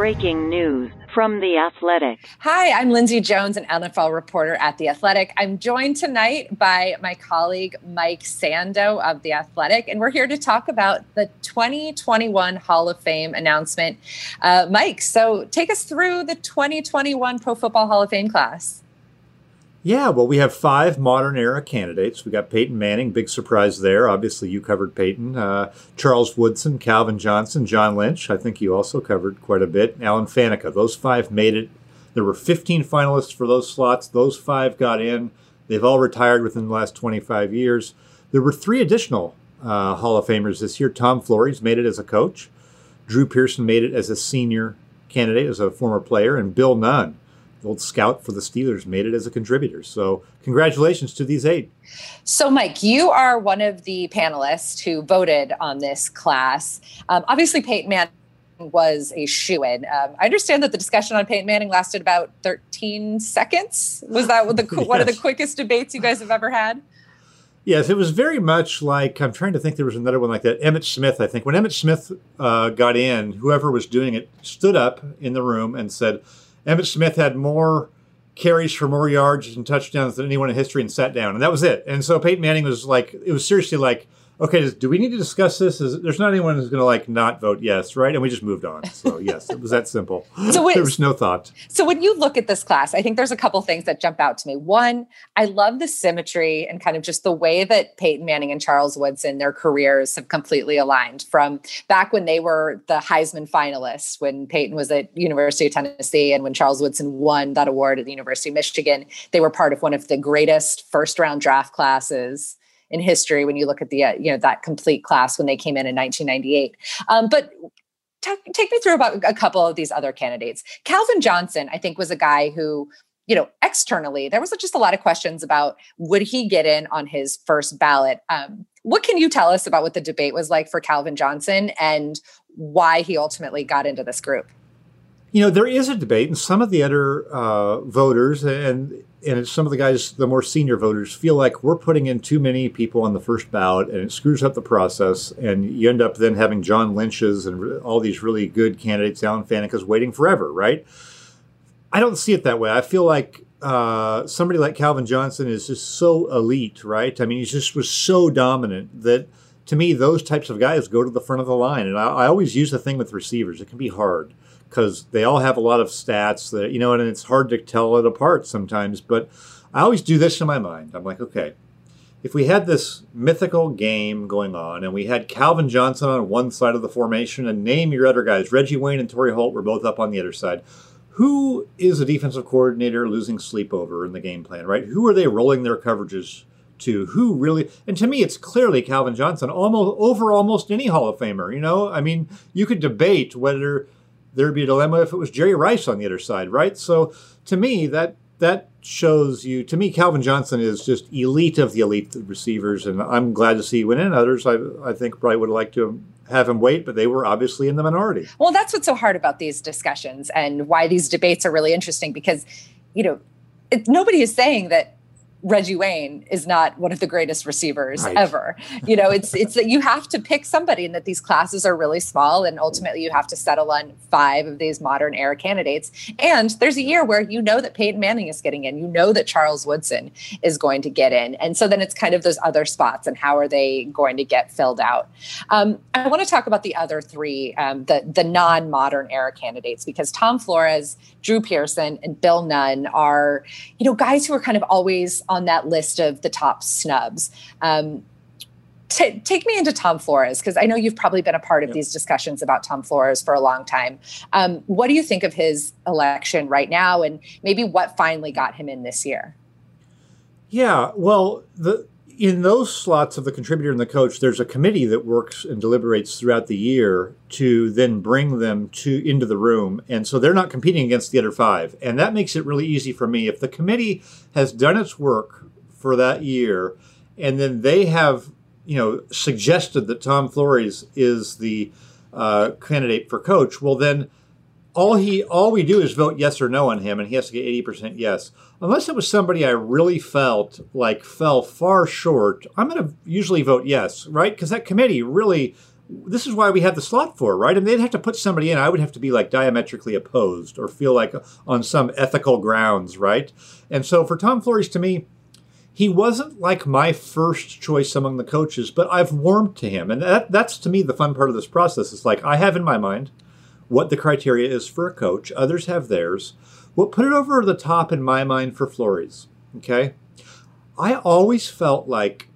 breaking news from The Athletic. Hi, I'm Lindsay Jones, an NFL reporter at The Athletic. I'm joined tonight by my colleague Mike Sando of The Athletic, and we're here to talk about the 2021 Hall of Fame announcement. Uh, Mike, so take us through the 2021 Pro Football Hall of Fame class. Yeah, well, we have five modern era candidates. We got Peyton Manning, big surprise there. Obviously, you covered Peyton. Uh, Charles Woodson, Calvin Johnson, John Lynch. I think you also covered quite a bit. Alan Faneca. Those five made it. There were 15 finalists for those slots. Those five got in. They've all retired within the last 25 years. There were three additional uh, Hall of Famers this year. Tom Flores made it as a coach. Drew Pearson made it as a senior candidate, as a former player, and Bill Nunn old scout for the Steelers, made it as a contributor. So, congratulations to these eight. So, Mike, you are one of the panelists who voted on this class. Um, obviously, Peyton Manning was a shoe in. Um, I understand that the discussion on Peyton Manning lasted about 13 seconds. Was that the, yes. one of the quickest debates you guys have ever had? Yes, it was very much like I'm trying to think. There was another one like that. Emmitt Smith, I think. When Emmitt Smith uh, got in, whoever was doing it stood up in the room and said, Emmitt Smith had more carries for more yards and touchdowns than anyone in history and sat down. And that was it. And so Peyton Manning was like, it was seriously like, okay, do we need to discuss this? Is, there's not anyone who's going to like not vote yes, right? And we just moved on. So yes, it was that simple. So there was no thought. So when you look at this class, I think there's a couple things that jump out to me. One, I love the symmetry and kind of just the way that Peyton Manning and Charles Woodson, their careers have completely aligned from back when they were the Heisman finalists, when Peyton was at University of Tennessee and when Charles Woodson won that award at the University of Michigan. They were part of one of the greatest first round draft classes in history when you look at the uh, you know that complete class when they came in in 1998. Um, but t- take me through about a couple of these other candidates. Calvin Johnson, I think, was a guy who you know externally there was just a lot of questions about would he get in on his first ballot. Um, what can you tell us about what the debate was like for Calvin Johnson and why he ultimately got into this group? You know, there is a debate, and some of the other uh, voters, and and some of the guys, the more senior voters, feel like we're putting in too many people on the first ballot, and it screws up the process. And you end up then having John Lynch's and all these really good candidates, Alan Faneca's, waiting forever, right? I don't see it that way. I feel like uh, somebody like Calvin Johnson is just so elite, right? I mean, he just was so dominant that to me, those types of guys go to the front of the line. And I, I always use the thing with receivers; it can be hard because they all have a lot of stats that you know, and it's hard to tell it apart sometimes. But I always do this in my mind. I'm like, okay, if we had this mythical game going on, and we had Calvin Johnson on one side of the formation, and name your other guys, Reggie Wayne and Torry Holt were both up on the other side. Who is a defensive coordinator losing sleep over in the game plan, right? Who are they rolling their coverages to who really and to me it's clearly Calvin Johnson almost over almost any Hall of Famer you know I mean you could debate whether there'd be a dilemma if it was Jerry Rice on the other side, right? So to me, that that shows you. To me, Calvin Johnson is just elite of the elite receivers, and I'm glad to see he went in. Others, I, I think, probably would have liked to have him wait, but they were obviously in the minority. Well, that's what's so hard about these discussions and why these debates are really interesting because, you know, it, nobody is saying that Reggie Wayne is not one of the greatest receivers right. ever. You know, it's it's that you have to pick somebody and that these classes are really small and ultimately you have to settle on five of these modern era candidates. And there's a year where you know that Peyton Manning is getting in, you know that Charles Woodson is going to get in. And so then it's kind of those other spots and how are they going to get filled out. Um, I want to talk about the other three, um, the the non-modern era candidates, because Tom Flores, Drew Pearson, and Bill Nunn are, you know, guys who are kind of always on that list of the top snubs. Um, t- take me into Tom Flores because I know you've probably been a part of yep. these discussions about Tom Flores for a long time. Um, what do you think of his election right now, and maybe what finally got him in this year? Yeah, well, the in those slots of the contributor and the coach, there's a committee that works and deliberates throughout the year to then bring them to into the room, and so they're not competing against the other five, and that makes it really easy for me. If the committee has done its work for that year, and then they have you know suggested that Tom Flores is the uh, candidate for coach, well then all he all we do is vote yes or no on him and he has to get 80% yes unless it was somebody i really felt like fell far short i'm going to usually vote yes right because that committee really this is why we have the slot for, right? And they'd have to put somebody in. I would have to be like diametrically opposed or feel like uh, on some ethical grounds, right? And so for Tom Flores, to me, he wasn't like my first choice among the coaches, but I've warmed to him. And that, that's to me the fun part of this process. It's like I have in my mind what the criteria is for a coach, others have theirs. What put it over the top in my mind for Flores, okay? I always felt like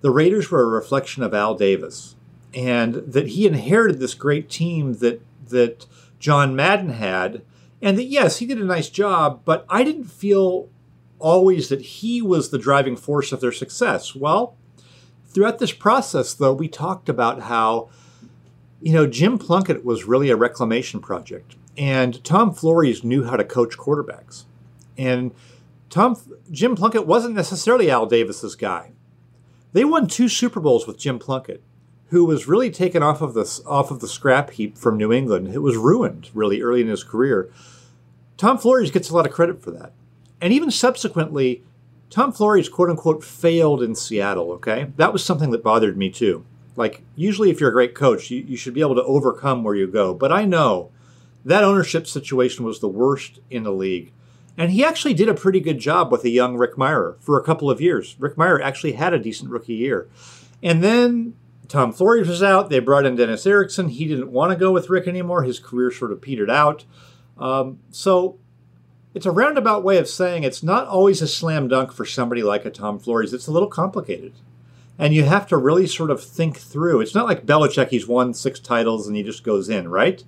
the Raiders were a reflection of Al Davis and that he inherited this great team that that John Madden had and that yes, he did a nice job, but I didn't feel always that he was the driving force of their success. Well, throughout this process though, we talked about how you know, Jim Plunkett was really a reclamation project, and Tom Flores knew how to coach quarterbacks. And Tom Jim Plunkett wasn't necessarily Al Davis's guy. They won two Super Bowls with Jim Plunkett, who was really taken off of the off of the scrap heap from New England. It was ruined really early in his career. Tom Flores gets a lot of credit for that, and even subsequently, Tom Flores quote unquote failed in Seattle. Okay, that was something that bothered me too. Like usually, if you're a great coach, you, you should be able to overcome where you go. But I know that ownership situation was the worst in the league. And he actually did a pretty good job with a young Rick Mirer for a couple of years. Rick Mirer actually had a decent rookie year. And then Tom Flores was out. They brought in Dennis Erickson. He didn't want to go with Rick anymore. His career sort of petered out. Um, so it's a roundabout way of saying it's not always a slam dunk for somebody like a Tom Flores. It's a little complicated. And you have to really sort of think through. It's not like Belichick, he's won six titles and he just goes in, right?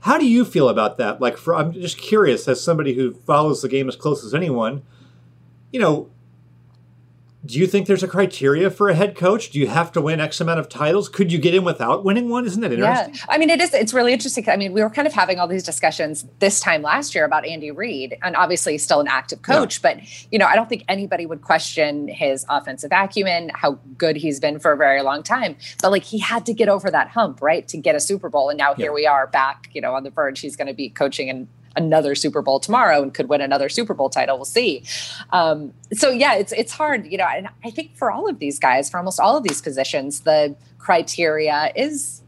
How do you feel about that? Like, for, I'm just curious, as somebody who follows the game as close as anyone, you know, do you think there's a criteria for a head coach? Do you have to win X amount of titles? Could you get in without winning one? Isn't that interesting? Yeah. I mean, it is. It's really interesting. I mean, we were kind of having all these discussions this time last year about Andy Reid, and obviously still an active coach. Yeah. But you know, I don't think anybody would question his offensive acumen, how good he's been for a very long time. But like, he had to get over that hump, right, to get a Super Bowl, and now yeah. here we are back. You know, on the verge. He's going to be coaching and another Super Bowl tomorrow and could win another Super Bowl title. We'll see. Um, so yeah, it's it's hard, you know. And I think for all of these guys, for almost all of these positions, the criteria is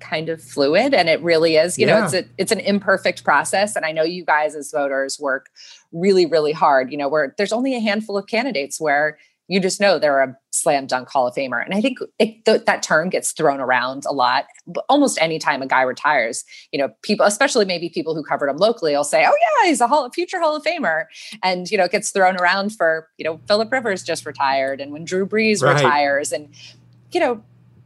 kind of fluid, and it really is. You yeah. know, it's a, it's an imperfect process, and I know you guys as voters work really really hard. You know, where there's only a handful of candidates where you just know they're a slam dunk Hall of Famer. And I think it, th- that term gets thrown around a lot. Almost anytime a guy retires, you know, people, especially maybe people who covered him locally, will say, "Oh yeah, he's a Hall, future Hall of Famer," and you know, it gets thrown around for you know, Philip Rivers just retired, and when Drew Brees right. retires, and you know,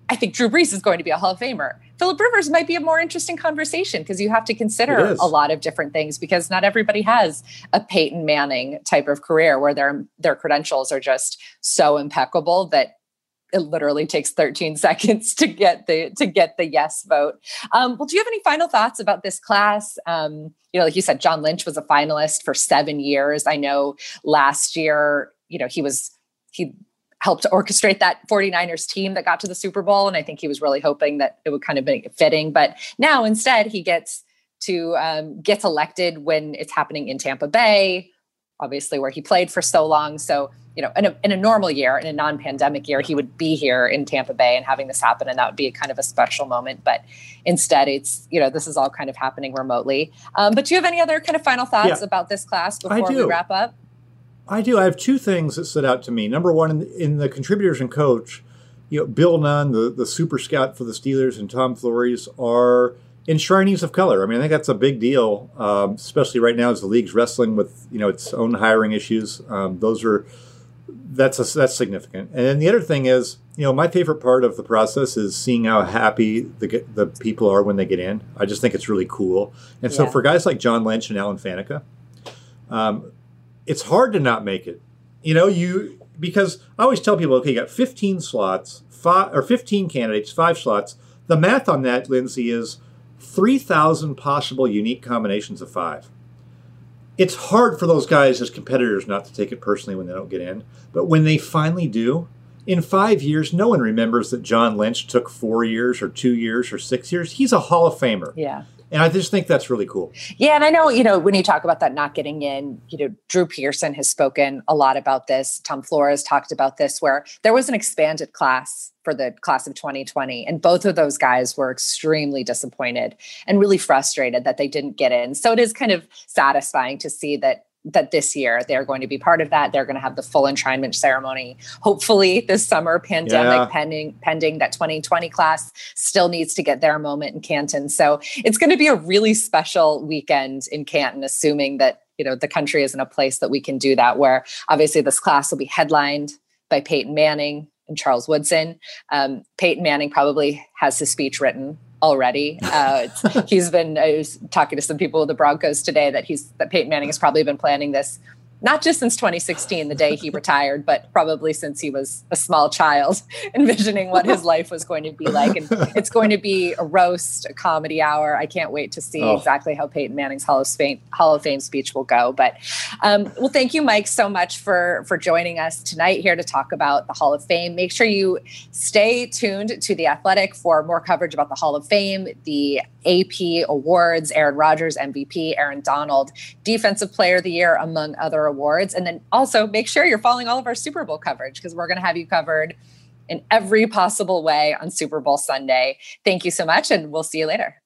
I think Drew Brees is going to be a Hall of Famer. Philip Rivers might be a more interesting conversation because you have to consider a lot of different things because not everybody has a Peyton Manning type of career where their their credentials are just so impeccable that it literally takes 13 seconds to get the to get the yes vote. Um, well, do you have any final thoughts about this class? Um, you know, like you said, John Lynch was a finalist for seven years. I know last year, you know, he was he helped to orchestrate that 49ers team that got to the Super Bowl. And I think he was really hoping that it would kind of be fitting. But now instead he gets to um, gets elected when it's happening in Tampa Bay, obviously where he played for so long. So, you know, in a, in a normal year, in a non-pandemic year, he would be here in Tampa Bay and having this happen. And that would be a kind of a special moment. But instead it's, you know, this is all kind of happening remotely. Um, but do you have any other kind of final thoughts yeah, about this class before we wrap up? I do. I have two things that stood out to me. Number one, in the, in the contributors and coach, you know, Bill Nunn, the, the super scout for the Steelers, and Tom Flores are enshrinees of color. I mean, I think that's a big deal, um, especially right now as the league's wrestling with you know its own hiring issues. Um, those are that's a, that's significant. And then the other thing is, you know, my favorite part of the process is seeing how happy the the people are when they get in. I just think it's really cool. And so for guys like John Lynch and Alan Faneca, um, it's hard to not make it. You know, you because I always tell people, okay, you got 15 slots, five or 15 candidates, five slots. The math on that, Lindsay, is 3,000 possible unique combinations of five. It's hard for those guys as competitors not to take it personally when they don't get in, but when they finally do, in five years, no one remembers that John Lynch took four years or two years or six years. He's a Hall of Famer. Yeah. And I just think that's really cool. Yeah, and I know, you know, when you talk about that not getting in, you know, Drew Pearson has spoken a lot about this. Tom Flores talked about this, where there was an expanded class for the class of 2020. And both of those guys were extremely disappointed and really frustrated that they didn't get in. So it is kind of satisfying to see that that this year they're going to be part of that. They're going to have the full enshrinement ceremony. Hopefully this summer, pandemic yeah. pending, pending that 2020 class still needs to get their moment in Canton. So it's going to be a really special weekend in Canton, assuming that you know the country is in a place that we can do that. Where obviously this class will be headlined by Peyton Manning and Charles Woodson. Um, Peyton Manning probably has his speech written already. Uh, he's been. I was talking to some people with the Broncos today that he's that Peyton Manning has probably been planning this not just since 2016, the day he retired, but probably since he was a small child, envisioning what his life was going to be like. And it's going to be a roast, a comedy hour. I can't wait to see oh. exactly how Peyton Manning's Hall of Fame, Hall of Fame speech will go. But um, well, thank you, Mike, so much for for joining us tonight here to talk about the Hall of Fame. Make sure you stay tuned to the Athletic for more coverage about the Hall of Fame, the AP awards, Aaron Rodgers MVP, Aaron Donald Defensive Player of the Year, among other awards. And then also make sure you're following all of our Super Bowl coverage because we're going to have you covered in every possible way on Super Bowl Sunday. Thank you so much, and we'll see you later.